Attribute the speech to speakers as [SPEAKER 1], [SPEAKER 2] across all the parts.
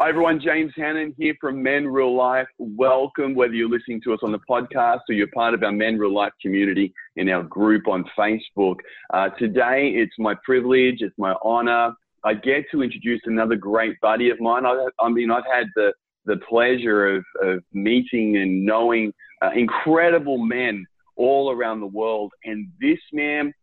[SPEAKER 1] Hi, everyone. James Hannon here from Men Real Life. Welcome, whether you're listening to us on the podcast or you're part of our Men Real Life community in our group on Facebook. Uh, today, it's my privilege, it's my honor. I get to introduce another great buddy of mine. I, I mean, I've had the, the pleasure of, of meeting and knowing uh, incredible men all around the world. And this man,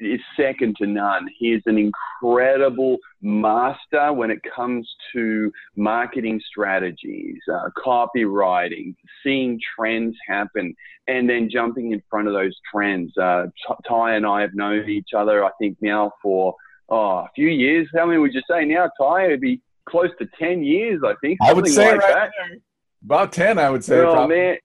[SPEAKER 1] is second to none. He is an incredible master when it comes to marketing strategies, uh, copywriting, seeing trends happen, and then jumping in front of those trends. Uh, Ty and I have known each other, I think, now for oh, a few years. How many would you say now, Ty? It'd be close to 10 years, I think.
[SPEAKER 2] I would say like right about 10, I would say.
[SPEAKER 1] Oh, probably. man.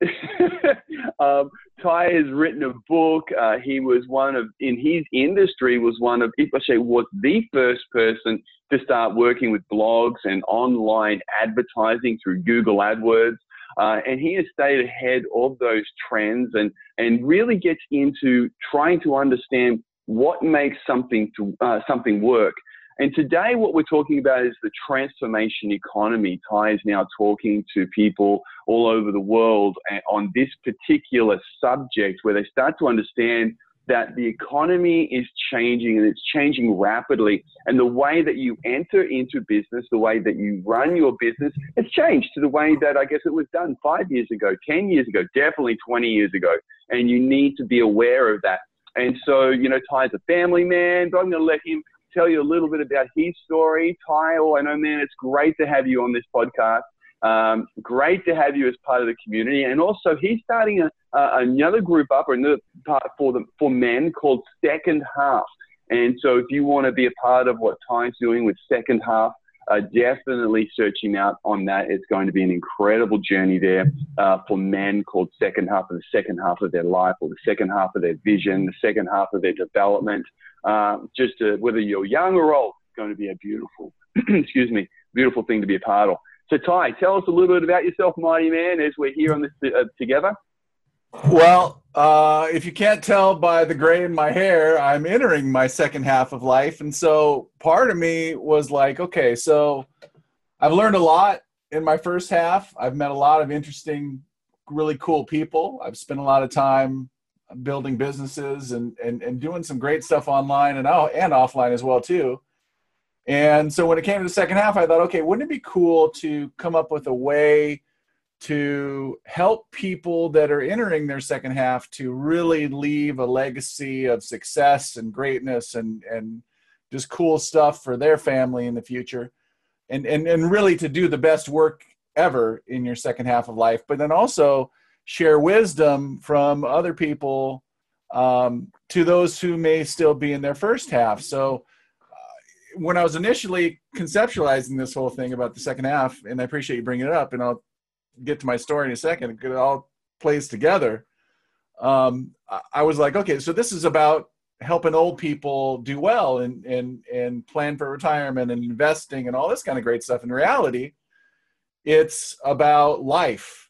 [SPEAKER 1] um, Ty has written a book. Uh, he was one of, in his industry, was one of, if I say, was the first person to start working with blogs and online advertising through Google AdWords. Uh, and he has stayed ahead of those trends and, and really gets into trying to understand what makes something to uh, something work. And today, what we're talking about is the transformation economy. Ty is now talking to people all over the world eh, on this particular subject where they start to understand that the economy is changing and it's changing rapidly. And the way that you enter into business, the way that you run your business, it's changed to the way that I guess it was done five years ago, 10 years ago, definitely 20 years ago. And you need to be aware of that. And so, you know, Ty's a family man, but I'm going to let him tell you a little bit about his story. Kyle, I know, man, it's great to have you on this podcast. Um, great to have you as part of the community. And also, he's starting a, another group up or another part for, the, for men called Second Half. And so, if you want to be a part of what Ty's doing with Second Half, uh, definitely search him out on that. It's going to be an incredible journey there uh, for men called second half of the second half of their life or the second half of their vision, the second half of their development. Uh, just to, whether you're young or old, it's going to be a beautiful, excuse me, beautiful thing to be a part of. So, Ty, tell us a little bit about yourself, mighty man, as we're here on this uh, together.
[SPEAKER 2] Well, uh, if you can't tell by the gray in my hair, I'm entering my second half of life. And so part of me was like, okay, so I've learned a lot in my first half. I've met a lot of interesting, really cool people. I've spent a lot of time building businesses and, and, and doing some great stuff online and, and offline as well, too. And so when it came to the second half, I thought, okay, wouldn't it be cool to come up with a way to help people that are entering their second half to really leave a legacy of success and greatness and and just cool stuff for their family in the future and and and really to do the best work ever in your second half of life but then also share wisdom from other people um, to those who may still be in their first half so uh, when i was initially conceptualizing this whole thing about the second half and i appreciate you bringing it up and i'll get to my story in a second. It all plays together. Um, I was like, okay, so this is about helping old people do well and and and plan for retirement and investing and all this kind of great stuff. In reality, it's about life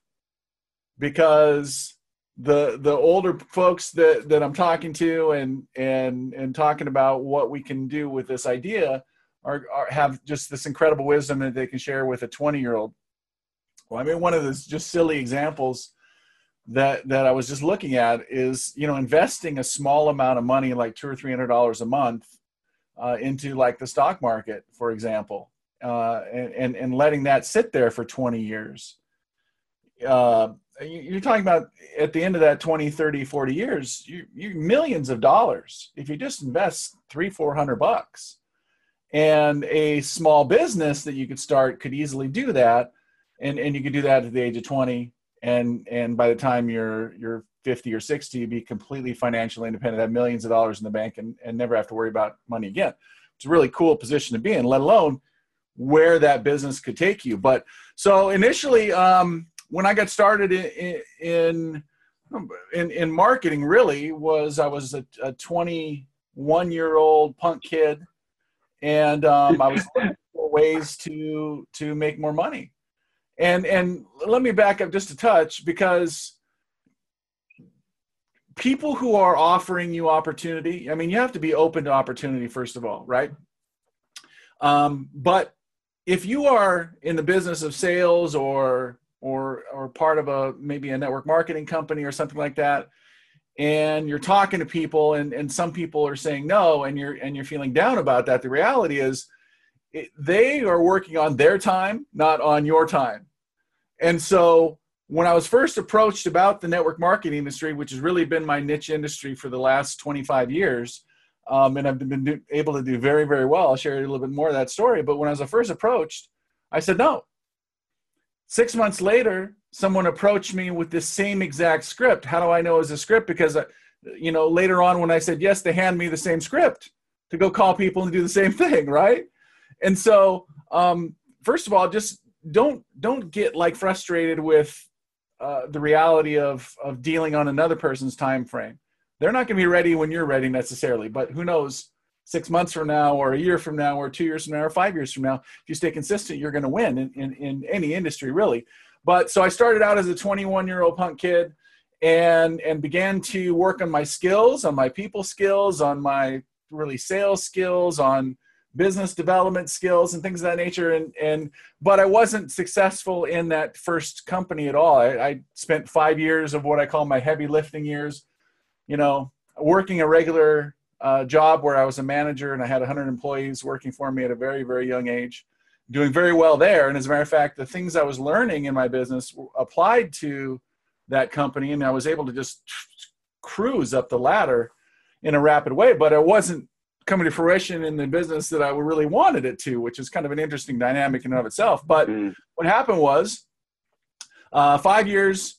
[SPEAKER 2] because the the older folks that that I'm talking to and and and talking about what we can do with this idea are, are have just this incredible wisdom that they can share with a 20 year old well, I mean, one of those just silly examples that that I was just looking at is you know investing a small amount of money, like two or three hundred dollars a month, uh, into like the stock market, for example, uh, and, and and letting that sit there for twenty years. Uh, you're talking about at the end of that 20 30 40 years you, you millions of dollars if you just invest three four hundred bucks. And a small business that you could start could easily do that and and you could do that at the age of 20 and and by the time you're you're 50 or 60 you'd be completely financially independent have millions of dollars in the bank and, and never have to worry about money again. It's a really cool position to be in let alone where that business could take you. But so initially um, when i got started in in in, in marketing really was i was a, a 21 year old punk kid and um, i was looking for ways to to make more money. And and let me back up just a touch because people who are offering you opportunity i mean you have to be open to opportunity first of all right? Um, but if you are in the business of sales or or or part of a maybe a network marketing company or something like that. And you're talking to people and, and some people are saying no and you're and you're feeling down about that. The reality is it, they are working on their time not on your time. And so when i was first approached about the network marketing industry which has really been my niche industry for the last 25 years um, and i've been do, able to do very very well i'll share a little bit more of that story. But when i was first approached i said no six months later someone approached me with this same exact script. How do I know it's a script? Because, uh, you know, later on when I said yes, they hand me the same script to go call people and do the same thing, right? And so, um, first of all, just don't don't get like frustrated with uh, the reality of of dealing on another person's time frame. They're not going to be ready when you're ready necessarily, but who knows? Six months from now, or a year from now, or two years from now, or five years from now, if you stay consistent, you're going to win in, in, in any industry, really. But so I started out as a 21 year old punk kid and and began to work on my skills, on my people skills, on my really sales skills, on business development skills and things of that nature and and but i wasn't successful in that first company at all I, I, spent five years of what i call my heavy lifting years you know working a regular uh, job where i was a manager and i had 100 employees working for me at a very very young age doing very well there. And as a matter of fact, the things I was learning in my business applied to that company, and I was able to just cruise up the ladder in a rapid way. But it wasn't coming to fruition in the business that I really wanted it to, which is kind of an interesting dynamic in and of itself. But mm. what happened was uh, five years,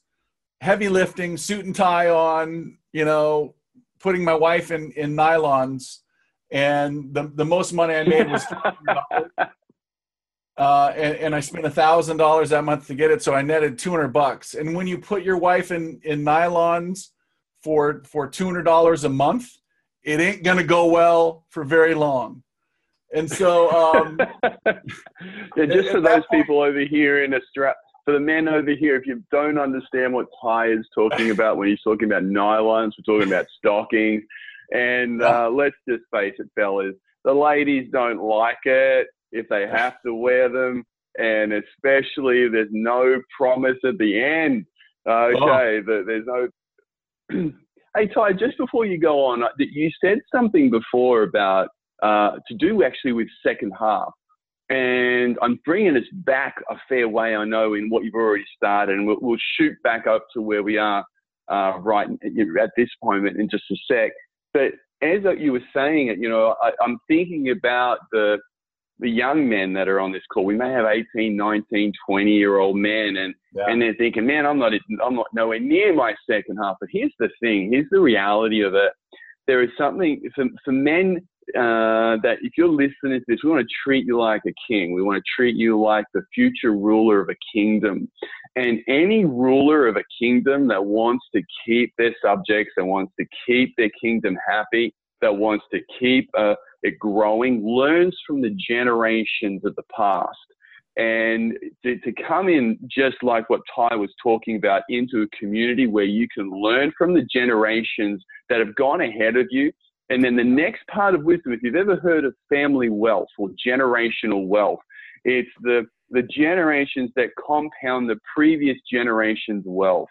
[SPEAKER 2] heavy lifting, suit and tie on, you know, putting my wife in, in nylons. And the, the most money I made was uh, and, and, I spent a thousand dollars that month to get it, so I netted two hundred bucks. And when you put your wife in in nylons for for two hundred dollars a month, it ain't gonna go well for very long. And so, um,
[SPEAKER 1] yeah, just for those point, people over here in Australia, for the men over here, if you don't understand what Ty is talking about when he's talking about nylons, we're talking about stockings. And uh, let's just face it, fellas, the ladies don't like it if they have to wear them, and especially there's no promise at the end. Okay, oh. there's no. hey Ty, just before you go on, uh, you said something before about uh, to do actually with second half, and I'm bringing us back a fair way. I know in what you've already started, and we'll, we'll shoot back up to where we are uh, right at this moment in just a sec. But as you were saying it, you know, I, I'm thinking about the the young men that are on this call. We may have 18, 19, 20 year old men and, yeah. and they're thinking, man, I'm not, I'm not nowhere near my second half. But here's the thing. Here's the reality of it. There is something for, for men uh, that if you're listening to this, we want to treat you like a king. We want to treat you like the future ruler of a kingdom. And any ruler of a kingdom that wants to keep their subjects, that wants to keep their kingdom happy, that wants to keep uh, it growing, learns from the generations of the past. And to, to come in just like what Ty was talking about into a community where you can learn from the generations that have gone ahead of you. And then the next part of wisdom, if you've ever heard of family wealth or generational wealth, it's the, the generations that compound the previous generation's wealth.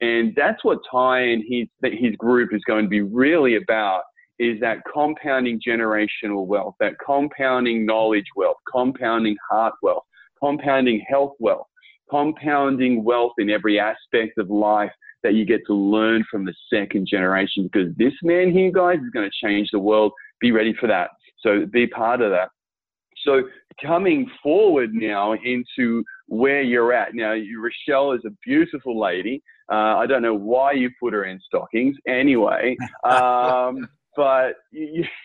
[SPEAKER 1] And that's what Ty and his, his group is going to be really about is that compounding generational wealth, that compounding knowledge wealth, compounding heart wealth, compounding health wealth, compounding wealth in every aspect of life that you get to learn from the second generation because this man here, guys, is going to change the world. Be ready for that. So be part of that. So coming forward now into where you're at now, Rochelle is a beautiful lady. Uh, I don't know why you put her in stockings. Anyway, um, but you,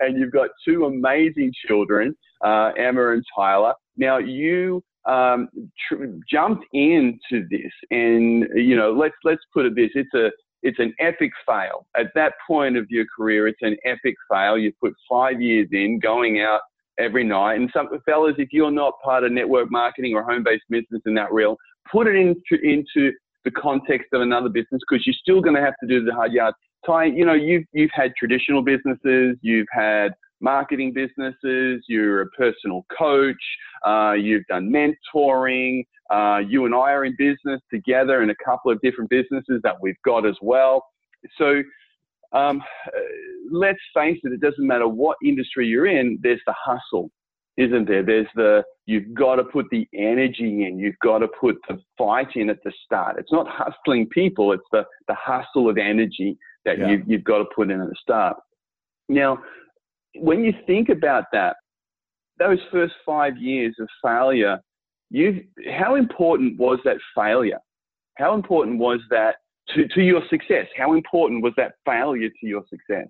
[SPEAKER 1] and you've got two amazing children, uh, Emma and Tyler. Now you um, tr- jumped into this, and you know, let's let's put it this: it's a it's an epic fail. At that point of your career, it's an epic fail. You put five years in, going out every night. And some fellas, if you're not part of network marketing or home-based business in that realm, put it into into the context of another business because you're still going to have to do the hard yards. Ty, you know, you've, you've had traditional businesses, you've had marketing businesses, you're a personal coach, uh, you've done mentoring, uh, you and I are in business together in a couple of different businesses that we've got as well. So um, let's face it, it doesn't matter what industry you're in, there's the hustle, isn't there? There's the, you've got to put the energy in, you've got to put the fight in at the start. It's not hustling people, it's the, the hustle of energy that yeah. you, you've got to put in at the start. Now, when you think about that, those first five years of failure, you how important was that failure? How important was that to, to your success? How important was that failure to your success?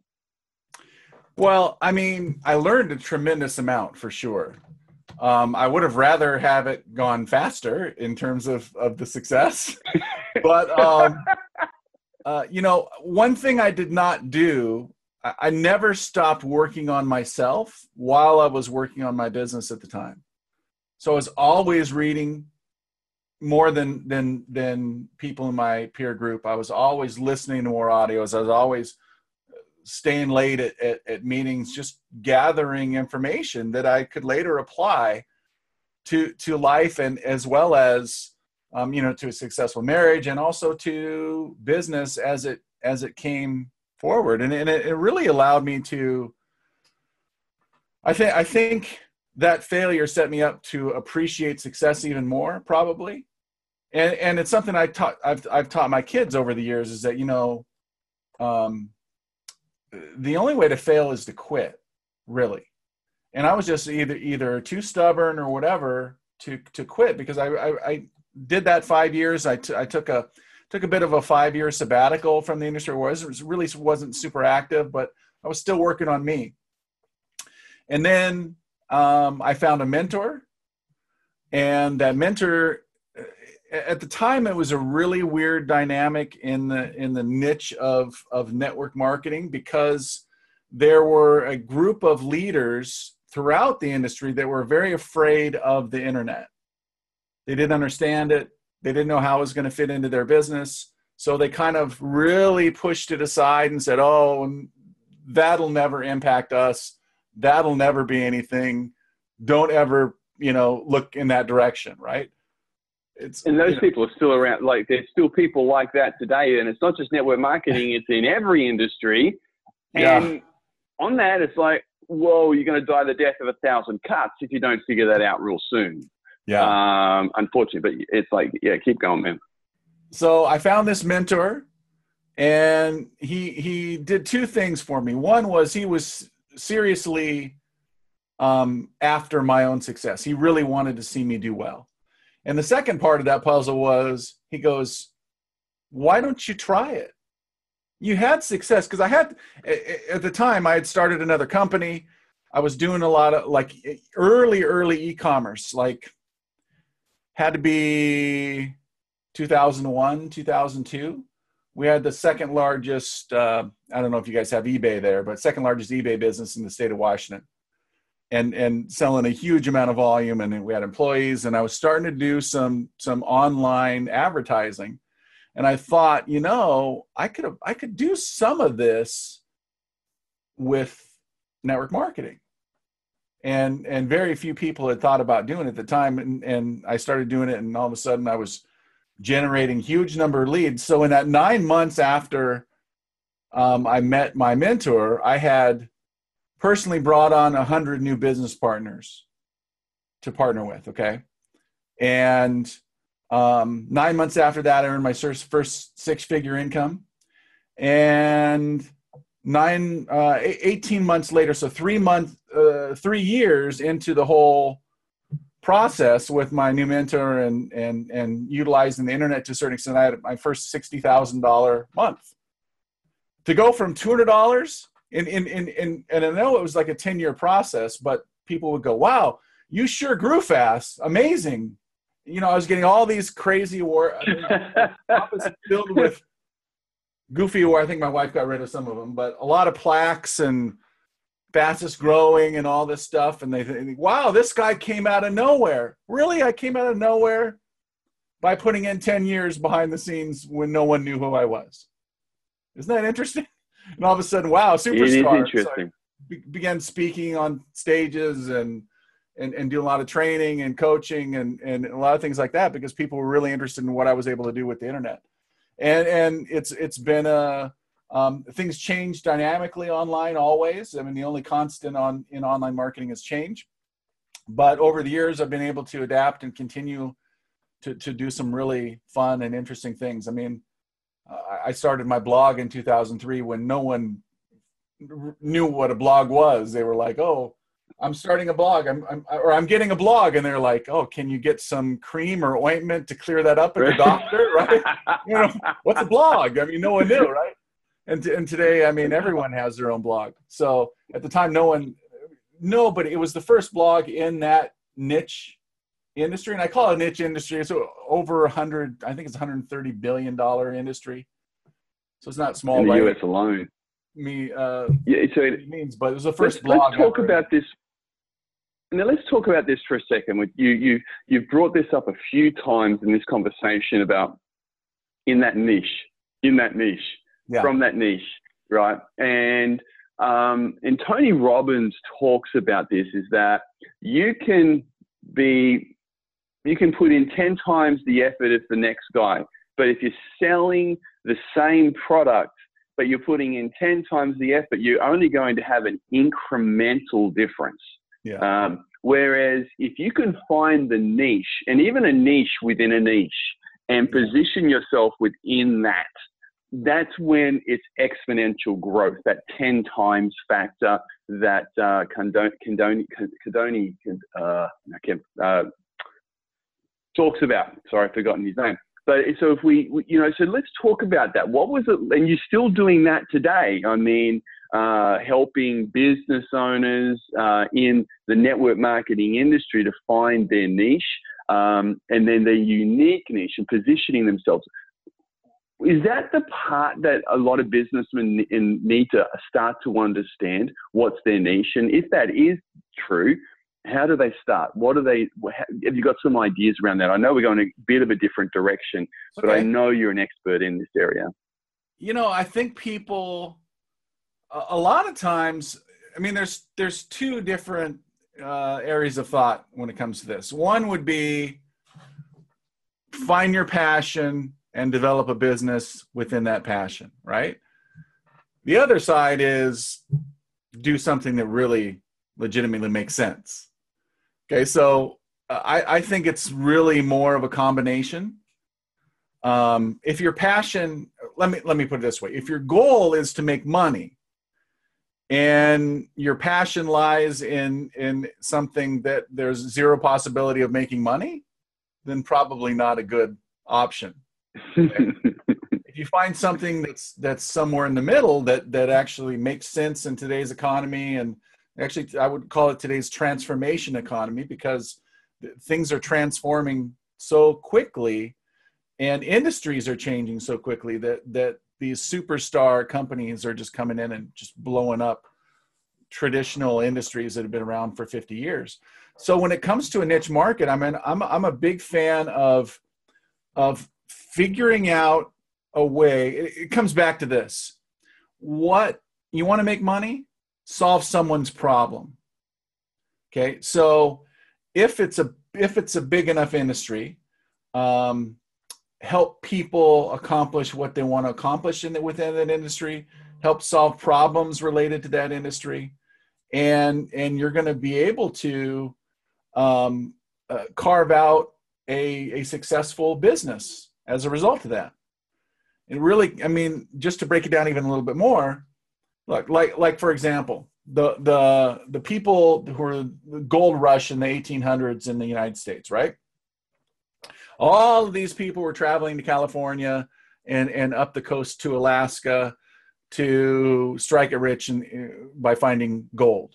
[SPEAKER 2] Well, I mean, I learned a tremendous amount for sure. Um, I would have rather have it gone faster in terms of, of the success. but, um, uh, you know, one thing I did not do, I, never stopped working on myself while I was working on my business at the time. So I was always reading, more than than than people in my peer group. I was always listening to more audios. I was always staying late at, at, at, meetings, just gathering information that I could later apply to to life and as well as um, you know to a successful marriage and also to business as it as it came forward. And, and it, it really allowed me to. I think I think that failure set me up to appreciate success even more probably and and it's something i taught i've i've taught my kids over the years is that you know um the only way to fail is to quit really and i was just either either too stubborn or whatever to to quit because i i, I did that five years I, t- I took a took a bit of a five year sabbatical from the industry was really wasn't super active but i was still working on me and then um, I found a mentor, and that mentor at the time it was a really weird dynamic in the in the niche of of network marketing because there were a group of leaders throughout the industry that were very afraid of the internet. They didn't understand it. They didn't know how it was going to fit into their business. So they kind of really pushed it aside and said, "Oh, that'll never impact us. That'll never be anything. Don't ever you know look in that direction right?
[SPEAKER 1] It's and those you know, people are still around like there's still people like that today and it's not just network marketing it's in every industry. And yeah. on that it's like whoa you're going to die the death of a thousand cuts if you don't figure that out real soon yeah um unfortunately but it's like yeah keep going man
[SPEAKER 2] so i found this mentor and he he did two things for me one was he was seriously um, after my own success. He really wanted to see me do well. And the second part of that puzzle was he goes, Why don't you try it? You had success because I had, at the time, I had started another company. I was doing a lot of like early, early e commerce, like had to be 2001, 2002 we had the second largest uh, i don't know if you guys have ebay there but second largest ebay business in the state of washington. And and selling a huge amount of volume and we had employees and i was starting to do some some online advertising. And i thought you know i could i could do some of this with network marketing and and very few people had thought about doing it at the time and and i started doing it and all of a sudden i was generating huge number of leads. So in that nine months after um, I met my mentor, I had personally brought on a hundred new business partners to partner with. Okay, and um, nine months after that, I earned my first, first six-figure income, and nine, uh, 18 months later, so three months, uh, three years into the whole process with my new mentor and and and utilizing the internet to a certain extent, I had my first sixty thousand dollar month. To go from two hundred dollars in, in in in and I know it was like a ten year process, but people would go, "Wow, you sure grew fast, amazing." You know, I was getting all these crazy awards, filled with goofy award. I think my wife got rid of some of them, but a lot of plaques and fastest growing and all this stuff. And they think, wow, this guy came out of nowhere. Really? I came out of nowhere by putting in 10 years behind the scenes when no one knew who I was. Isn't that interesting? And all of a sudden, wow, superstar.
[SPEAKER 1] It is interesting.
[SPEAKER 2] be- began speaking on stages and and, and do a lot of training and coaching and, and a lot of things like that because people were really interested in what I was able to do with the internet. And and it's it's been a um, things change dynamically online always. I mean, the only constant on in online marketing is change. But over the years, I've been able to adapt and continue to to do some really fun and interesting things. I mean, uh, I started my blog in 2003 when no one knew what a blog was. They were like, "Oh, I'm starting a blog. I'm, I'm, or I'm getting a blog, and they're like, "Oh, can you get some cream or ointment to clear that up at the doctor?" right? You know, what's a blog? I mean, no one knew, right? And and today, I mean, everyone has their own blog. So at the time, no one, nobody. It was the first blog in that niche industry, and I call it a niche industry. It's over a hundred. I think it's 130 billion dollar industry. So it's not small.
[SPEAKER 1] In the
[SPEAKER 2] right?
[SPEAKER 1] U.S. alone.
[SPEAKER 2] Me, uh,
[SPEAKER 1] yeah. So it
[SPEAKER 2] means, but it was the first
[SPEAKER 1] let's,
[SPEAKER 2] blog.
[SPEAKER 1] Let's talk about this now let's talk about this for a second. You you you've brought this up a few times in this conversation about in that niche, in that niche, yeah. from that niche, right? And um, and Tony Robbins talks about this is that you can be you can put in ten times the effort as the next guy, but if you're selling the same product but you're putting in 10 times the effort, you're only going to have an incremental difference.
[SPEAKER 2] Yeah.
[SPEAKER 1] Um, whereas if you can find the niche and even a niche within a niche and position yourself within that, that's when it's exponential growth, that 10 times factor that uh, Condoni, Condoni, uh, uh, talks about. Sorry, I've forgotten his name. But so if we, you know, so let's talk about that. What was it? And you're still doing that today. I mean, uh, helping business owners uh, in the network marketing industry to find their niche um, and then their unique niche and positioning themselves. Is that the part that a lot of businessmen need to start to understand what's their niche? And if that is true, how do they start? What do they? Have you got some ideas around that? I know we're going a bit of a different direction, but I know you're an expert in this area.
[SPEAKER 2] You know, I think people a lot of times i mean there's there's two different uh, areas of thought when it comes to this one would be find your passion and develop a business within that passion right? The other side is do something that really legitimately makes sense. Okay so uh, I, I think it's really more of a combination. Um, if your passion let me let me put it this way. If your goal is to make money and your passion lies in in something that there's zero possibility of making money then probably not a good option if you find something that's that's somewhere in the middle that that actually makes sense in today's economy and actually i would call it today's transformation economy because things are transforming so quickly and industries are changing so quickly that that these superstar companies are just coming in and just blowing up traditional industries that have been around for 50 years. So when it comes to a niche market, I mean, I'm I'm a big fan of of figuring out a way. It, it comes back to this: what you want to make money, solve someone's problem. Okay, so if it's a if it's a big enough industry, um, help people accomplish what they want to accomplish in the, within that industry help solve problems related to that industry and and you're going to be able to um, uh, carve out a, a successful business as a result of that and really i mean just to break it down even a little bit more look like like for example the the the people who were the gold rush in the 1800s in the united states right all of these people were traveling to California and, and up the coast to Alaska to strike it rich and, by finding gold.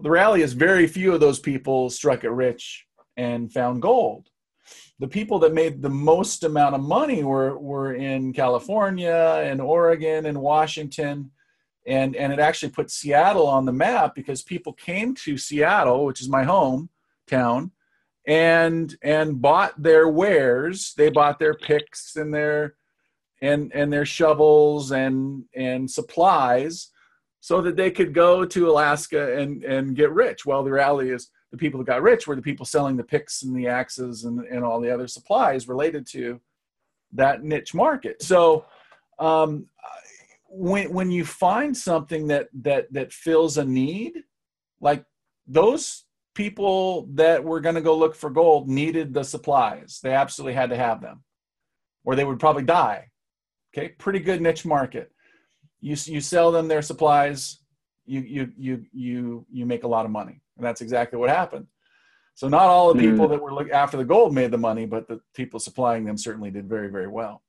[SPEAKER 2] The reality is, very few of those people struck it rich and found gold. The people that made the most amount of money were, were in California and Oregon and Washington. And, and it actually put Seattle on the map because people came to Seattle, which is my hometown, and and bought their wares. They bought their picks and their and and their shovels and and supplies so that they could go to Alaska and, and get rich. Well, the reality is the people that got rich were the people selling the picks and the axes and, and all the other supplies related to that niche market. So um, when, when you find something that, that, that fills a need, like those people that were going to go look for gold needed the supplies. They absolutely had to have them or they would probably die. Okay, pretty good niche market. You, you sell them their supplies, you, you, you, you, you make a lot of money. And that's exactly what happened. So not all the people mm. that were looking after the gold made the money, but the people supplying them certainly did very, very well.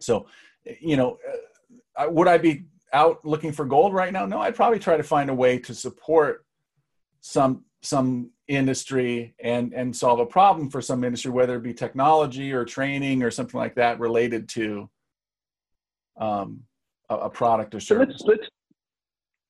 [SPEAKER 2] So, you know, uh, would I be out looking for gold right now? No, I'd probably try to find a way to support some some industry and and solve a problem for some industry, whether it be technology or training or something like that related to um, a, a product or service.
[SPEAKER 1] So let's,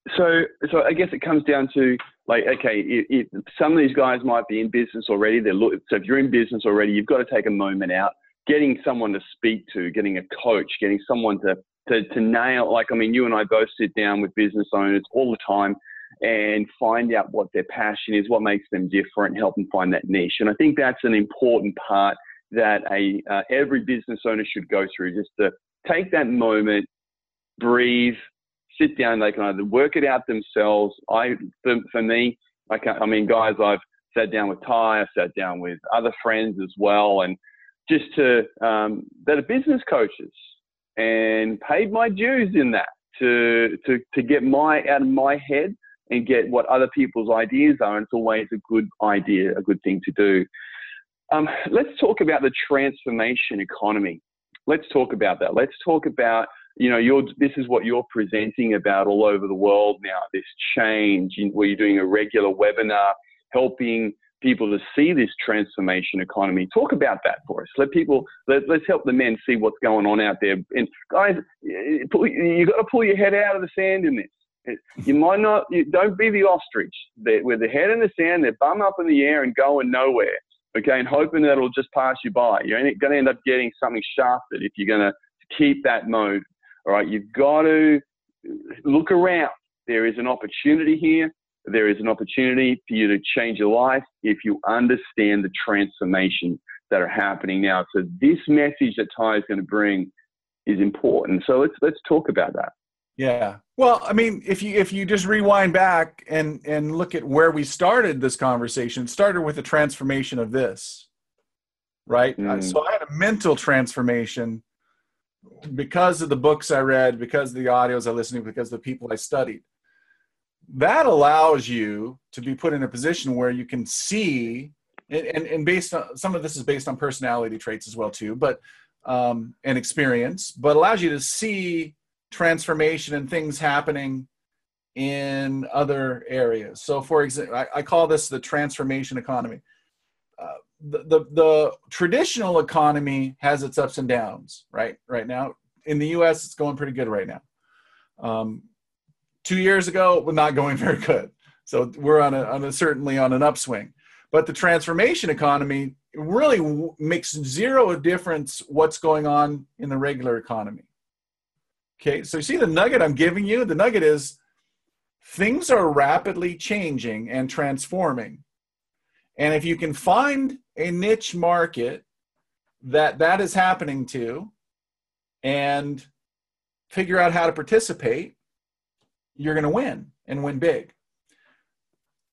[SPEAKER 1] let's so so I guess it comes down to like okay, it, it, some of these guys might be in business already. They're look, so if you're in business already, you've got to take a moment out, getting someone to speak to, getting a coach, getting someone to to, to nail. Like I mean, you and I both sit down with business owners all the time and find out what their passion is, what makes them different, help them find that niche. And I think that's an important part that a uh, every business owner should go through, just to take that moment, breathe, sit down. They can either work it out themselves. I, for, for me, I can I mean, guys, I've sat down with Ty, I've sat down with other friends as well, and just to um, that are business coaches and paid my dues in that to to to get my out of my head and get what other people's ideas are. And it's always a good idea, a good thing to do. Um, let's talk about the transformation economy. Let's talk about that. Let's talk about you know, you're, this is what you're presenting about all over the world now, this change where you're doing a regular webinar, helping people to see this transformation economy. Talk about that for us. Let people, let, us help the men see what's going on out there. And guys, eh, you've got to pull your head out of the sand in this. You might not, you, don't be the ostrich with the head in the sand, they're bum up in the air and going nowhere. Okay, and hoping that it'll just pass you by. You're going to end up getting something shafted if you're going to keep that mode all right, you've got to look around. There is an opportunity here. There is an opportunity for you to change your life if you understand the transformation that are happening now. So this message that Ty is going to bring is important. So let's let's talk about that.
[SPEAKER 2] Yeah. Well, I mean, if you if you just rewind back and and look at where we started this conversation, it started with the transformation of this, right? Mm. So I had a mental transformation because of the books I read, because of the audios I listened to, because of the people I studied. That allows you to be put in a position where you can see, and, and, based on some of this is based on personality traits as well too, but um, and experience, but allows you to see transformation and things happening in other areas. So, for example, I, I call this the transformation economy. The, the, the traditional economy has its ups and downs right? Right now in the us it's going pretty good right now. Um, two years ago we're not going very good. So we're on a, on a certainly on an upswing. But the transformation economy really w- makes zero difference what's going on in the regular economy. Okay so you see the nugget i'm giving you? The nugget is things are rapidly changing and transforming. And if you can find a niche market that that is happening to and figure out how to participate, you're going to win and win big.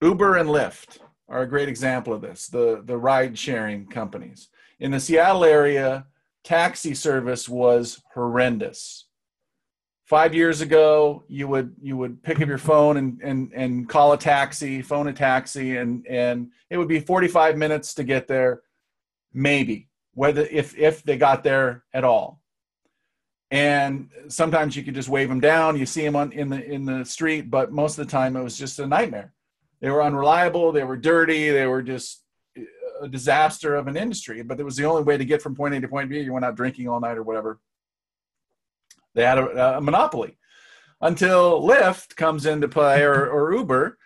[SPEAKER 2] Uber and Lyft are a great example of this, the, the ride sharing companies. In the Seattle area, taxi service was horrendous five years ago you would you would pick up your phone and and and call a taxi phone a taxi and and it would be 45 minutes to get there maybe whether if if they got there at all. And sometimes you could just wave them down you see them on in the in the street but most of the time it was just a nightmare. They were unreliable they were dirty they were just uh, a disaster of an industry but it was the only way to get from point a to point b. You went out drinking all night or whatever they had a, a monopoly until Lyft comes into play or, or Uber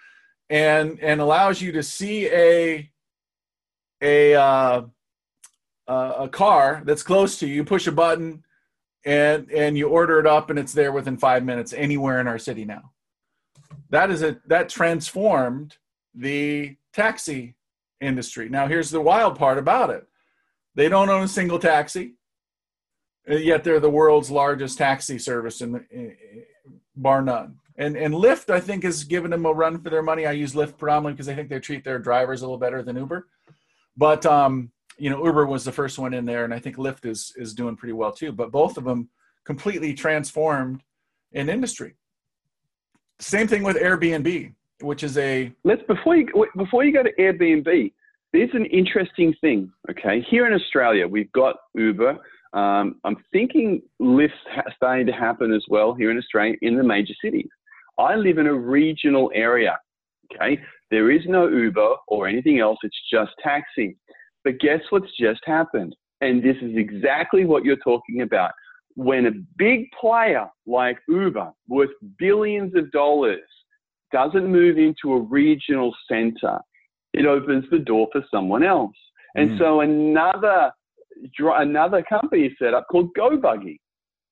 [SPEAKER 2] and and allows you to see a a uh, a car that's close to you. You push a button, and and you order it up and it's there within five minutes anywhere in our city now. That is a that transformed the taxi industry. Now here's the wild part about it. They don't own a single taxi, yet they're the world's largest taxi service in, the, bar none. And and Lyft, I think, has given them a run for their money. I use Lyft predominantly because I think they treat their drivers a little better than Uber. But um, you know, Uber was the first one in there, and I think Lyft is is doing pretty well too. But both of them completely transformed an industry. Same thing with Airbnb, which is a
[SPEAKER 1] let's before you before you go to Airbnb. There's an interesting thing. Okay, here in Australia, we've got Uber. Um, I'm thinking Lyft's starting to happen as well here in Australia in the major cities. I live in a regional area. Okay, there is no Uber or anything else. It's just taxi. But guess what's just happened? And this is exactly what you're talking about. When a big player like Uber, worth billions of dollars, doesn't move into a regional center, it opens the door for someone else. And mm. so another another company set up called GoBuggy.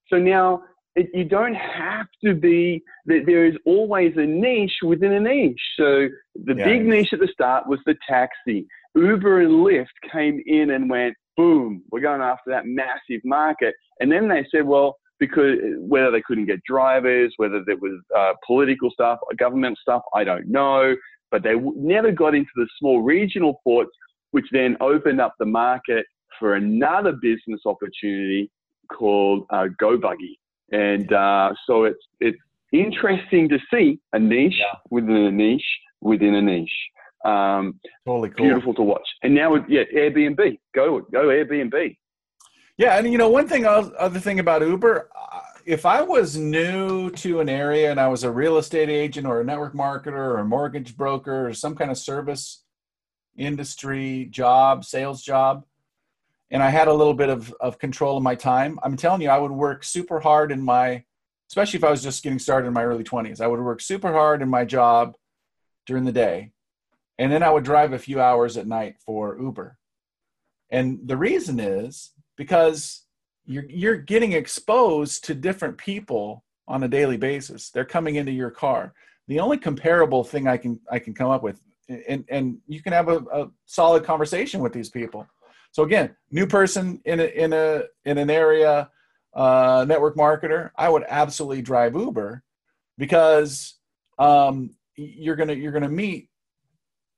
[SPEAKER 1] So now it, you don't have to be, there is always a niche within a niche. So the yeah. big niche at the start was the taxi. Uber and Lyft came in and went, boom, we're going after that massive market. And then they said, well, because whether they couldn't get drivers, whether there was uh, political stuff, government stuff, I don't know. But they w- never got into the small regional ports, which then opened up the market for another business opportunity called uh, GoBuggy. And uh, so it's it's interesting to see a niche yeah. within a niche within a niche. Um,
[SPEAKER 2] totally cool.
[SPEAKER 1] Beautiful to watch. And now, with, yeah, Airbnb. Go go Airbnb.
[SPEAKER 2] Yeah, and you know one thing, other thing about Uber, uh, if I was new to an area and I was a real estate agent or a network marketer or a mortgage broker or some kind of service industry job, sales job, and I had a little bit of, of control of my time, I'm telling you, I would work super hard in my, especially if I was just getting started in my early 20s, I would work super hard in my job during the day. And then I would drive a few hours at night for Uber. And the reason is because you're, you're getting exposed to different people on a daily basis. They're coming into your car. The only comparable thing I can, I can come up with, and, and you can have a, a solid conversation with these people so again, new person in a, in a in an area, uh, network marketer, I would absolutely drive Uber because um, you're gonna you're gonna meet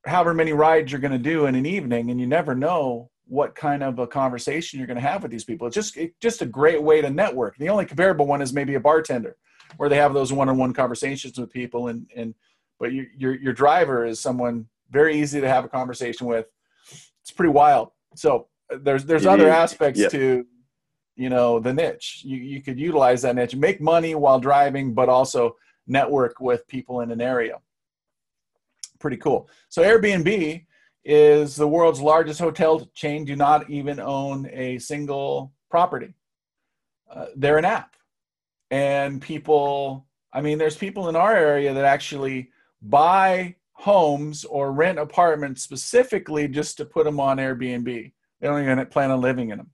[SPEAKER 2] however many rides you're gonna do in an evening, and you never know what kind of a conversation you're to have with these people. It's just it's just a great way to network. The only comparable one is maybe a bartender, where they have those one-on-one conversations with people, and and but you, your your driver is someone very easy to have a conversation with. It's pretty wild. So there's there's it other aspects yep. to you know the niche. You you could utilize that niche, make money while driving, but also network with people in an area. Pretty cool. So Airbnb is the world's largest hotel chain. Do not even own a single property. Uh, they're an app, and people. I mean, there's people in our area that actually buy homes or rent apartments specifically just to put them on Airbnb. They don't even plan on living in them.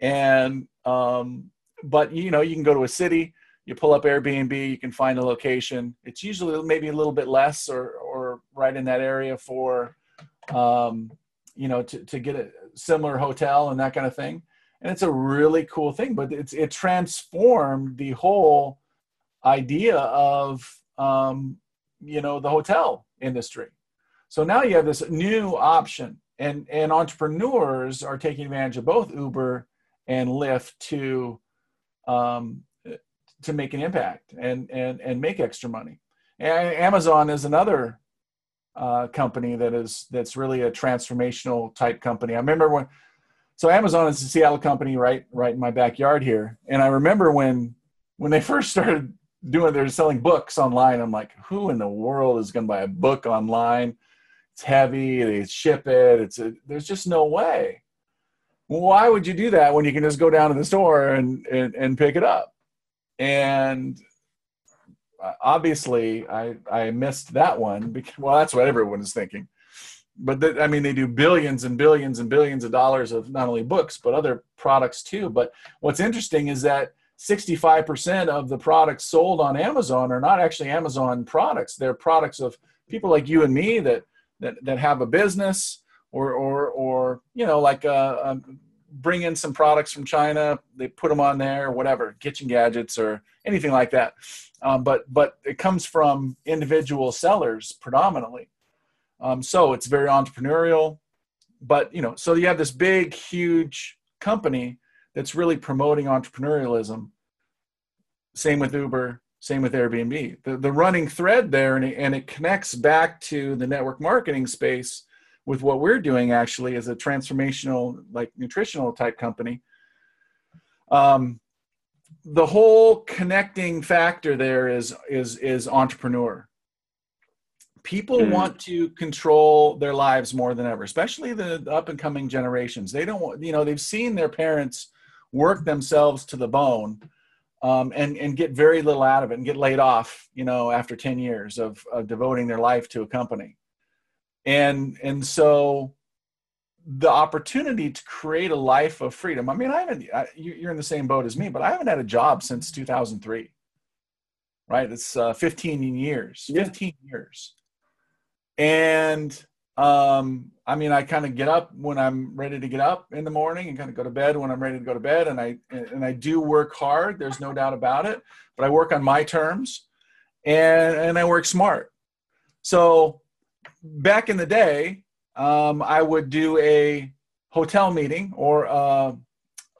[SPEAKER 2] And um, but you know, you can go to a city, you pull up Airbnb, you can find a location. It's usually maybe a little bit less or or right in that area for um, you know to, to get a similar hotel and that kind of thing. And it's a really cool thing, but it's it transformed the whole idea of um, you know the hotel industry. So now you have this new option, and and entrepreneurs are taking advantage of both Uber and Lyft to um, to make an impact and and and make extra money. And Amazon is another uh, company that is that's really a transformational type company. I remember when so Amazon is a Seattle company right right in my backyard here, and I remember when when they first started doing they're selling books online. I'm like, who in the world is going to buy a book online? It's heavy. They ship it. It's a, there's just no way. Why would you do that when you can just go down to the store and and, and pick it up? And uh, obviously, I I missed that one because well, that's what everyone is thinking. but I mean, they do billions and billions and billions of dollars of not only books but other products too. But what's interesting is that 65% of the products sold on Amazon are not actually Amazon products. They're products of people like you and me that that, that have a business or or or you know like uh, um, bring in some products from China. They put them on there, whatever, kitchen gadgets or anything like that. Um, but but it comes from individual sellers predominantly. Um, so it's very entrepreneurial. But you know, so you have this big, huge company that's really promoting entrepreneurialism. Same with Uber, same with Airbnb. The, the running thread there, and it, and it connects back to the network marketing space with what we're doing actually as a transformational, like nutritional type company. Um, the whole connecting factor there is is is entrepreneur people mm. want to control their lives more than ever especially the up and coming generations they don't want you know they've seen their parents work themselves to the bone um, and and get very little out of it and get laid off you know after 10 years of, of devoting their life to a company. And and so the opportunity to create a life of freedom i mean i haven't I, you're in the same boat as me but i haven't had a job since 2003 right? It's uh, 15 years 15 years. And um, I mean, I kind of get up when I'm ready to get up in the morning and kind of go to bed when I'm ready to go to bed. And I, and I do work hard. There's no doubt about it, but I work on my terms and, and I work smart. So back in the day, um, I would do a hotel meeting or a,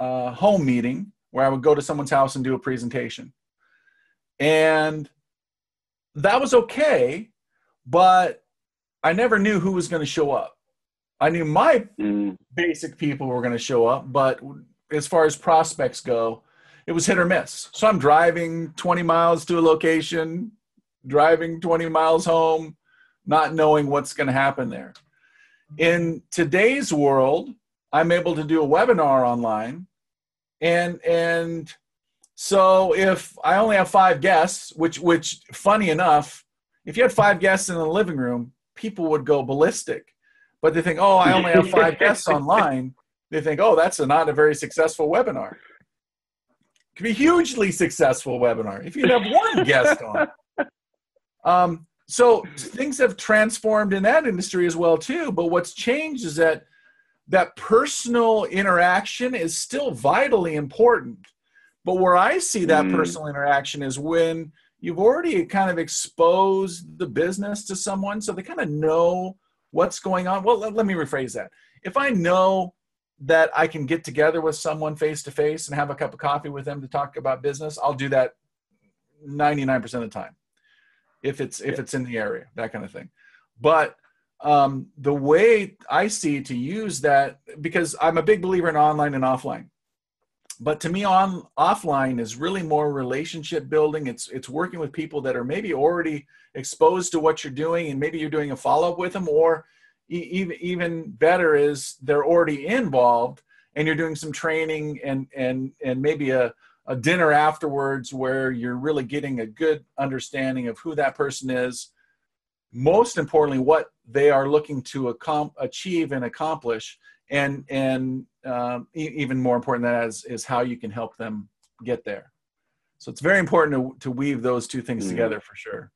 [SPEAKER 2] a home meeting where I would go to someone's house and do a presentation. And that was okay, but I never knew who was going to show up. I knew my mm. basic people were going to show up, but as far as prospects go, it was hit or miss. So I'm driving 20 miles to a location, driving 20 miles home, not knowing what's going to happen there. In today's world, I'm able to do a webinar online and and so if I only have 5 guests, which which funny enough, if you had 5 guests in the living room, people would go ballistic. But they think, oh, I only have five guests online. They think, oh, that's a, not a very successful webinar. It could be hugely successful webinar if you have one guest on. Um, so things have transformed in that industry as well too. But what's changed is that that personal interaction is still vitally important. But where I see that mm. personal interaction is when you've already kind of exposed the business to someone so they kind of know what's going on. Well, let, let me rephrase that. If I know that I can get together with someone face to face and have a cup of coffee with them to talk about business, I'll do that 99% of the time. If it's if it's in the area, that kind of thing. But um, the way I see to use that, because I'm a big believer in online and offline but to me on offline is really more relationship building. It's it's working with people that are maybe already exposed to what you're doing and maybe you're doing a follow-up with them or even even better is they're already involved and you're doing some training and and and maybe a, a dinner afterwards where you're really getting a good understanding of who that person is. Most importantly what they are looking to accom- achieve and accomplish and and um, e- even more important than that is, is how you can help them get there. So it's very important to, to weave those two things mm. together for sure.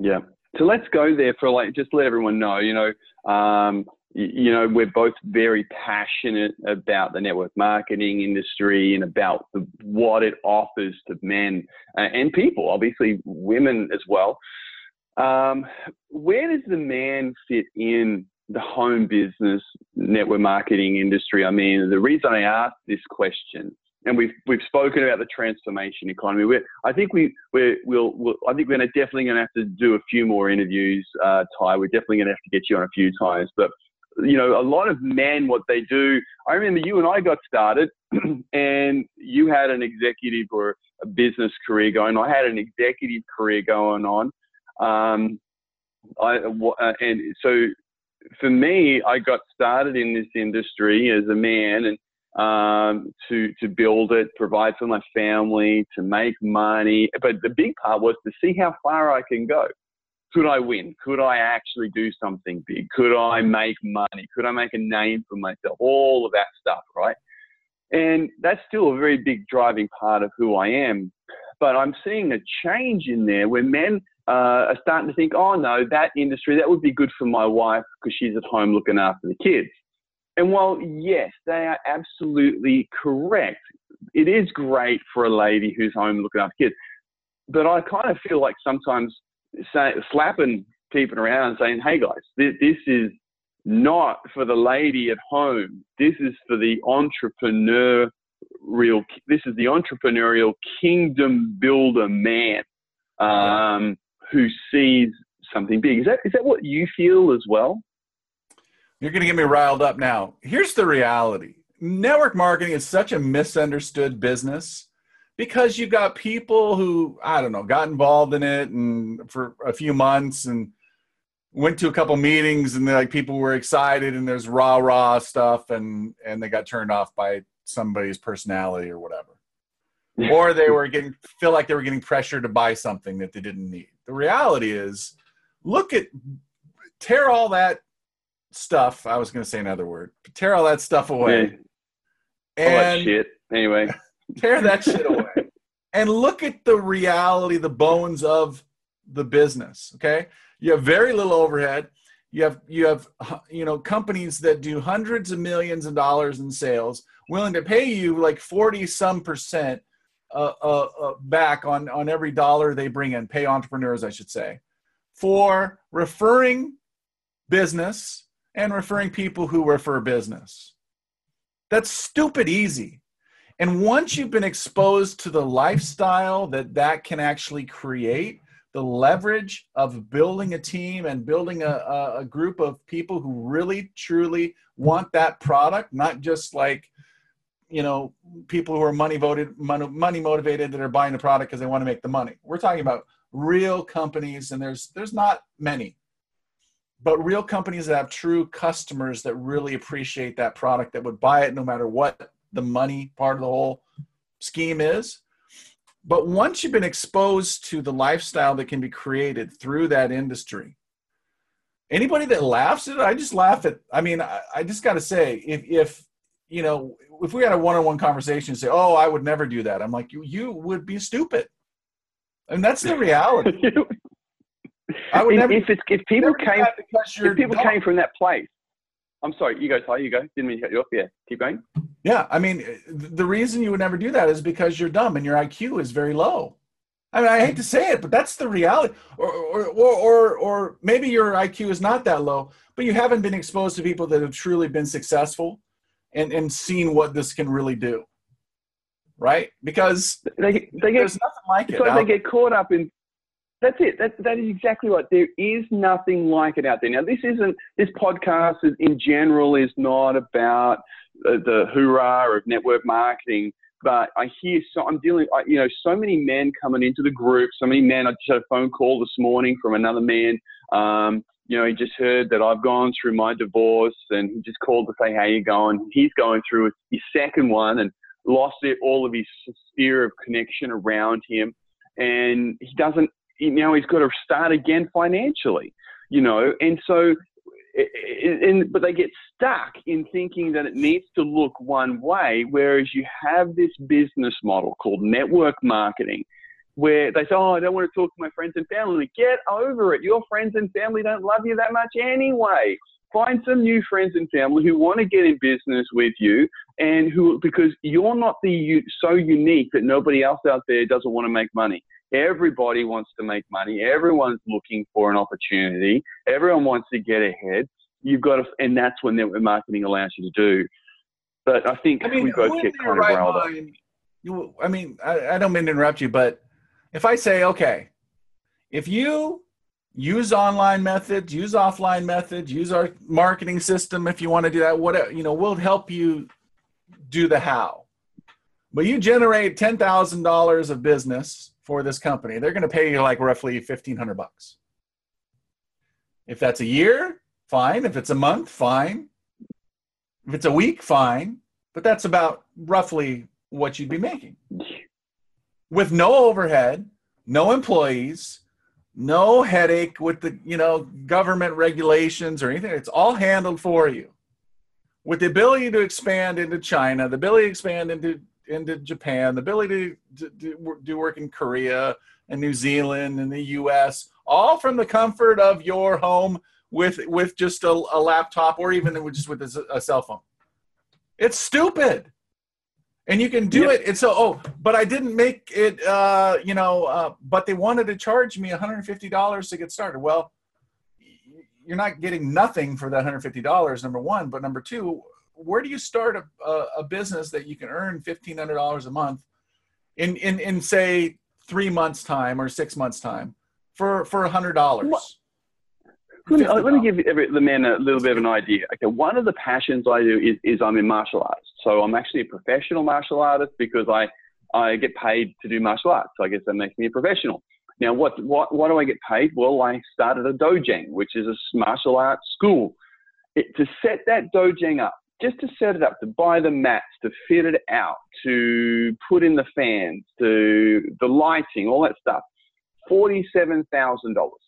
[SPEAKER 1] Yeah. So let's go there for like just let everyone know you know um, you know we're both very passionate about the network marketing industry and about the, what it offers to men uh, and people obviously women as well. Um, where does the man fit in the home business network marketing industry. I mean, the reason I asked this question, and we've we've spoken about the transformation economy. We're, I think we we will we'll, I think we're gonna, definitely going to have to do a few more interviews, uh, Ty. We're definitely going to have to get you on a few times, but. You know, a lot of men, what they do. I remember you and I got started, and you had an executive or a business career going. I had an executive career going on. Um, I, uh, and so for me, I got started in this industry as a man and um, to to build it, provide for my family, to make money. But the big part was to see how far I can go. could I win? Could I actually do something big? Could I make money? Could I make a name for myself? All of that stuff, right? And that's still a very big driving part of who I am. But I'm seeing a change in there where men uh, are starting to think, oh no, that industry, that would be good for my wife because she's at home looking after the kids. And while, yes, they are absolutely correct, it is great for a lady who's home looking after kids. But I kind of feel like sometimes say, slapping people around and saying, hey guys, this, this is not for the lady at home. This is for the entrepreneur real this is the entrepreneurial kingdom builder man um, who sees something big. Is that is that what you feel as well?
[SPEAKER 2] You're going to get me riled up now. Here's the reality. Network marketing is such a misunderstood business because you've got people who i don't know got involved in it and for a few months and went to a couple meetings and like people were excited and there's rah rah stuff and and they got turned off by somebody's personality or whatever. Or they were getting feel like they were getting pressure to buy something that they didn't need the reality is look at tear all that stuff i was going to say another word tear all that stuff away.
[SPEAKER 1] Yeah. and shit. Anyway.
[SPEAKER 2] tear that shit away. And look at the reality the bones of the business okay? You have very little overhead. You have you have you know companies that do hundreds of millions of dollars in sales, willing to pay you like forty some percent uh, uh, uh, back on on every dollar they bring in. Pay entrepreneurs, I should say, for referring business and referring people who refer business. That's stupid easy. And once you've been exposed to the lifestyle that that can actually create, the leverage of building a team and building a, a, group of people who really truly want that product, not just like, you know, people who are money voted, money, motivated that are buying the product because they want to make the money. We're talking about real companies, and there's there's not many, but real companies that have true customers that really appreciate that product that would buy it no matter what the money part of the whole scheme is but once you've been exposed to the lifestyle that can be created through that industry, anybody that laughs at it, I just laugh at. I mean, I, I just got to say, if, if you know, if we had a one-on-one conversation and say, "Oh, I would never do that," I'm like, you, you would be stupid, and that's the reality.
[SPEAKER 1] I would never. If it's if people came if people dumb. came from that place, I'm sorry. You go, Ty. You go. Didn't mean to cut you off. Yeah, keep going.
[SPEAKER 2] Yeah, I mean, eh, the reason you would never do that is because you're dumb and your IQ is very low. I mean, I hate to say it, but that's the reality. Or, or, or, or, or maybe your IQ is not that low, but you haven't been exposed to people that have truly been successful and, and seen what this can really do. Right? Because
[SPEAKER 1] they, they get, there's nothing like it. So they get caught up in that's it. That, that is exactly right. There is nothing like it out there. Now, this isn't, this podcast is, in general is not about the, the hoorah of network marketing, but I hear so, I'm dealing, I, you know, so many men coming into the group, so many men. I just had a phone call this morning from another man. Um, you know, he just heard that I've gone through my divorce and he just called to say, how you going? He's going through his second one and lost all of his sphere of connection around him. And he doesn't now he's got to start again financially, you know, and so, and, but they get stuck in thinking that it needs to look one way, whereas you have this business model called network marketing, where they say, "Oh, I don't want to talk to my friends and family." Get over it. Your friends and family don't love you that much anyway. Find some new friends and family who want to get in business with you, and who because you're not the so unique that nobody else out there doesn't want to make money. Everybody wants to make money. Everyone's looking for an opportunity. Everyone wants to get ahead. You've got to, and that's what network marketing allows you to do. But I think I mean, we both get kind of right riled up.
[SPEAKER 2] I mean, I, I don't mean to interrupt you, but if I say, okay, if you use online methods, use offline methods, use our marketing system if you want to do that, whatever, you know, we'll help you do the how. But you generate $10,000 of business for this company. They're going to pay you like roughly 1500 bucks. If that's a year, fine. If it's a month, fine. If it's a week, fine. But that's about roughly what you'd be making. With no overhead, no employees, no headache with the you know government regulations or anything. It's all handled for you. With the ability to expand into China, the ability to expand into into Japan, the ability to, do work in Korea and New Zealand and the U.S., all from the comfort of your home with with just a, a laptop or even just with a, a, cell phone. It's stupid, and you can do yep. it. And so, oh, but I didn't make it. Uh, you know, uh, but they wanted to charge me 150 dollars to get started. Well, you're not getting nothing for that 150 dollars. Number one, but number two, where do you start a, a, a business that you can earn $1,500 a month in, in, in say three months time or six months time for, for a hundred dollars?
[SPEAKER 1] Let me, let me give the men a little bit of an idea. Okay, one of the passions I do is, is I'm in martial arts. So I'm actually a professional martial artist because I, I get paid to do martial arts. So I guess that makes me a professional. Now, what, what, what do I get paid? Well, I started a dojang, which is a martial arts school. It, to set that dojang up, just to set it up, to buy the mats, to fit it out, to put in the fans, to the lighting, all that stuff, forty-seven thousand dollars.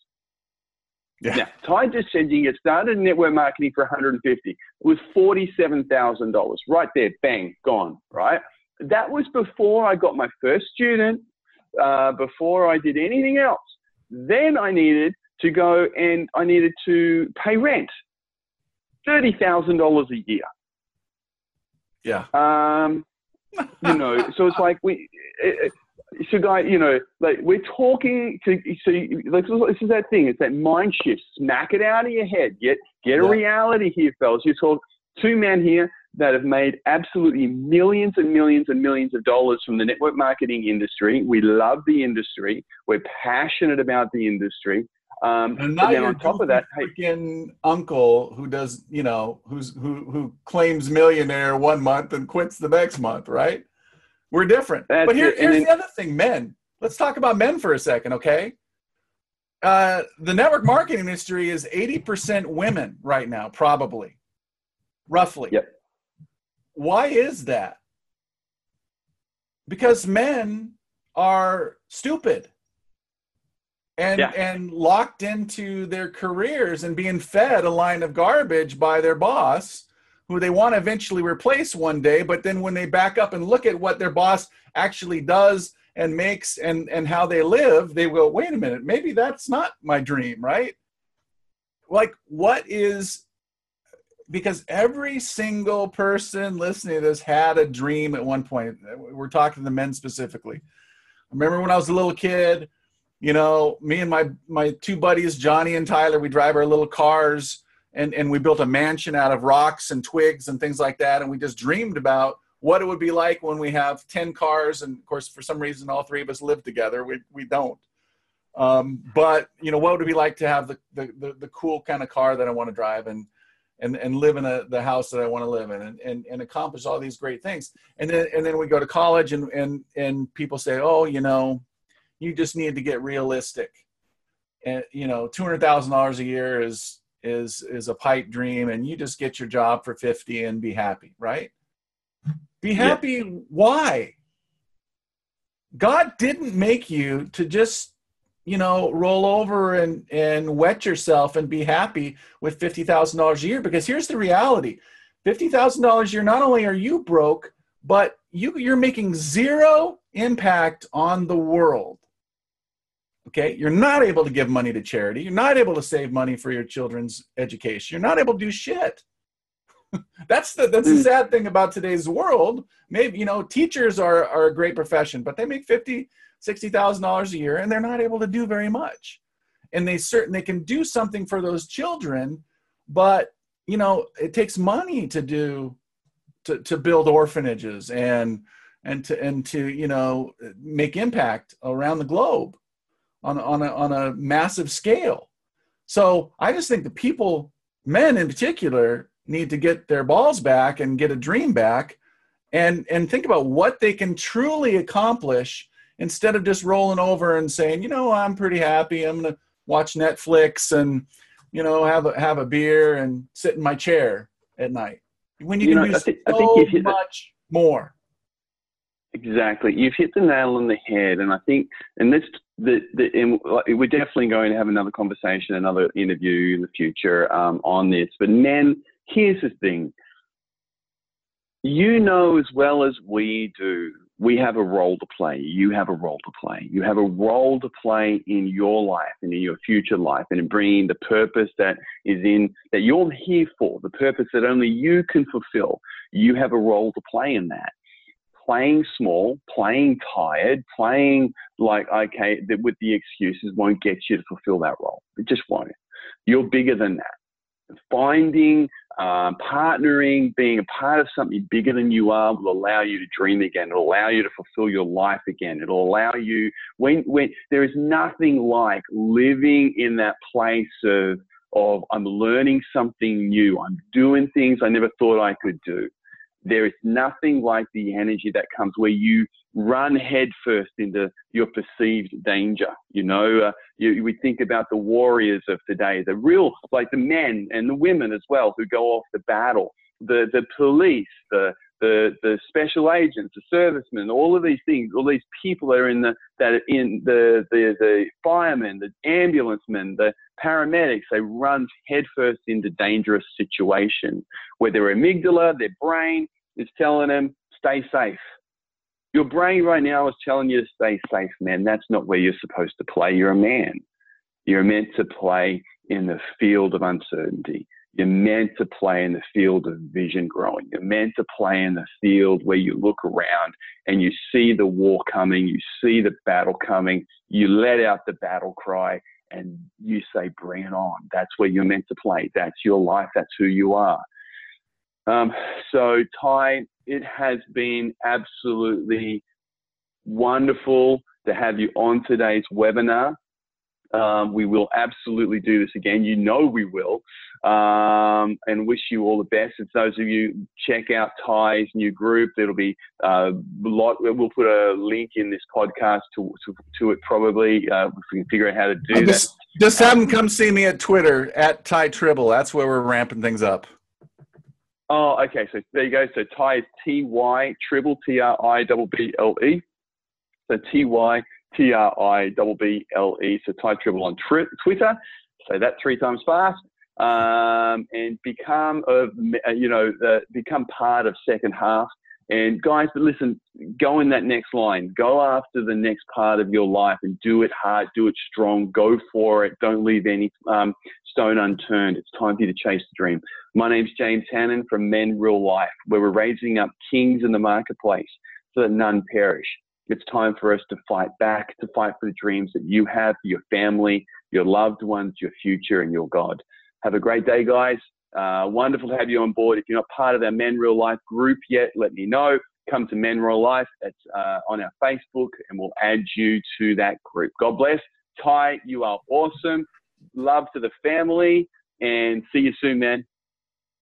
[SPEAKER 1] Yeah. Now, Ty just said you get started in network marketing for 150. It was $47,000 right there, bang, gone, right? That was before I got my first student, uh, before I did anything else. Then I needed to go and I needed to pay rent, $30,000 a year.
[SPEAKER 2] Yeah.
[SPEAKER 1] Um, you know, so it's like we, it, so guy, you know, like we're talking to, so like this is that thing. It's that mind shift. Smack it out of your head. Get get a yeah. reality here, fellas. You talk two men here that have made absolutely millions and millions and millions of dollars from the network marketing industry. We love the industry. We're passionate about the industry. Um,
[SPEAKER 2] and now on top of that, freaking hey, uncle who does, you know, who's who who claims millionaire one month and quits the next month, right? We're different. That's but here, here's then, the other thing, men. Let's talk about men for a second, okay? Uh, the network marketing industry is 80% women right now, probably, roughly.
[SPEAKER 1] Yep.
[SPEAKER 2] Why is that? Because men are stupid and yeah. and locked into their careers and being fed a line of garbage by their boss who they want to eventually replace one day but then when they back up and look at what their boss actually does and makes and and how they live they will wait a minute maybe that's not my dream right? Like what is because every single person listening to this had a dream at one point. We're talking to the men specifically. I remember when i was a little kid you know me and my my two buddies johnny and tyler we drive our little cars and and we built a mansion out of rocks and twigs and things like that and we just dreamed about what it would be like when we have 10 cars and of course for some reason all three of us live together we, we don't um, but you know what would it be like to have the, the, the, the cool kind of car that i want to drive and and, and live in a, the house that I want to live in and, and, and accomplish all these great things. And then, and then we go to college and, and, and people say, oh, you know, you just need to get realistic. And, you know, $200,000 a year is, is is a pipe dream and you just get your job for 50 and be happy right? Be happy yeah. why? God didn't make you to just you know roll over and and wet yourself and be happy with $50000 a year because here's the reality. $50000 a year not only are you broke but you you're making zero impact on the world Okay, you're not able to give money to charity. You're not able to save money for your children's education. You're not able to do shit. that's the that's the hmm. sad thing about today's world. Maybe you know teachers are are a great profession, but they make fifty, sixty thousand dollars a year, and they're not able to do very much. And they certain they can do something for those children, but you know it takes money to do to to build orphanages and and to and to you know make impact around the globe on, on, a, on a massive scale. So I just think the people, men in particular, need to get their balls back and get a dream back and, and think about what they can truly accomplish instead of just rolling over and saying, you know, I'm pretty happy. I'm going to watch Netflix and, you know, have a, have a beer and sit in my chair at night. When you, you can know, do I think, so I think much more.
[SPEAKER 1] Exactly. You've hit the nail on the head, and I think, and this, the, the, and we're definitely going to have another conversation, another interview in the future um, on this. But men, here's the thing: you know as well as we do, we have a role to play. You have a role to play. You have a role to play in your life and in your future life, and in bringing the purpose that is in that you're here for, the purpose that only you can fulfill. You have a role to play in that playing small, playing tired, playing like, okay, that with the excuses won't get you to fulfill that role. It just won't. You're bigger than that. Finding, um, partnering, being a part of something bigger than you are will allow you to dream again. It'll allow you to fulfill your life again. It'll allow you, when, when there is nothing like living in that place of, of I'm learning something new. I'm doing things I never thought I could do. There is nothing like the energy that comes where you run headfirst into your perceived danger. You know, uh, you, we think about the warriors of today, the real, like the men and the women as well who go off to battle, the, the police, the, the, the special agents, the servicemen, all of these things, all these people that are in the, that are in the, the, the firemen, the ambulance men, the paramedics, they run headfirst into dangerous situations where their amygdala, their brain is telling them, stay safe. Your brain right now is telling you to stay safe, man. That's not where you're supposed to play. You're a man. You're meant to play in the field of uncertainty. You're meant to play in the field of vision growing. You're meant to play in the field where you look around and you see the war coming, you see the battle coming, you let out the battle cry, and you say, Bring it on. That's where you're meant to play. That's your life. That's who you are. Um, so, Ty, it has been absolutely wonderful to have you on today's webinar. Um, we will absolutely do this again. You know we will. Um, and wish you all the best. And those of you check out Ty's new group, it'll be uh, lot. We'll put a link in this podcast to to, to it probably uh, if we can figure out how to do uh,
[SPEAKER 2] just,
[SPEAKER 1] that.
[SPEAKER 2] Just have them come see me at Twitter at Ty Tribble. That's where we're ramping things up.
[SPEAKER 1] Oh, okay. So there you go. So Ty is T Y Tribble T R I B B L E. So T Y T R I B B L E. So Ty Tribble on tri- Twitter. Say that three times fast. Um, and become a, you know uh, become part of second half. And guys, listen, go in that next line. Go after the next part of your life and do it hard, do it strong, go for it. Don't leave any um, stone unturned. It's time for you to chase the dream. My name's James Hannon from Men Real Life, where we're raising up kings in the marketplace so that none perish. It's time for us to fight back, to fight for the dreams that you have your family, your loved ones, your future, and your God. Have a great day, guys. Uh, wonderful to have you on board. If you're not part of our Men Real Life group yet, let me know. Come to Men Real Life. It's uh, on our Facebook, and we'll add you to that group. God bless. Ty, you are awesome. Love to the family, and see you soon, man.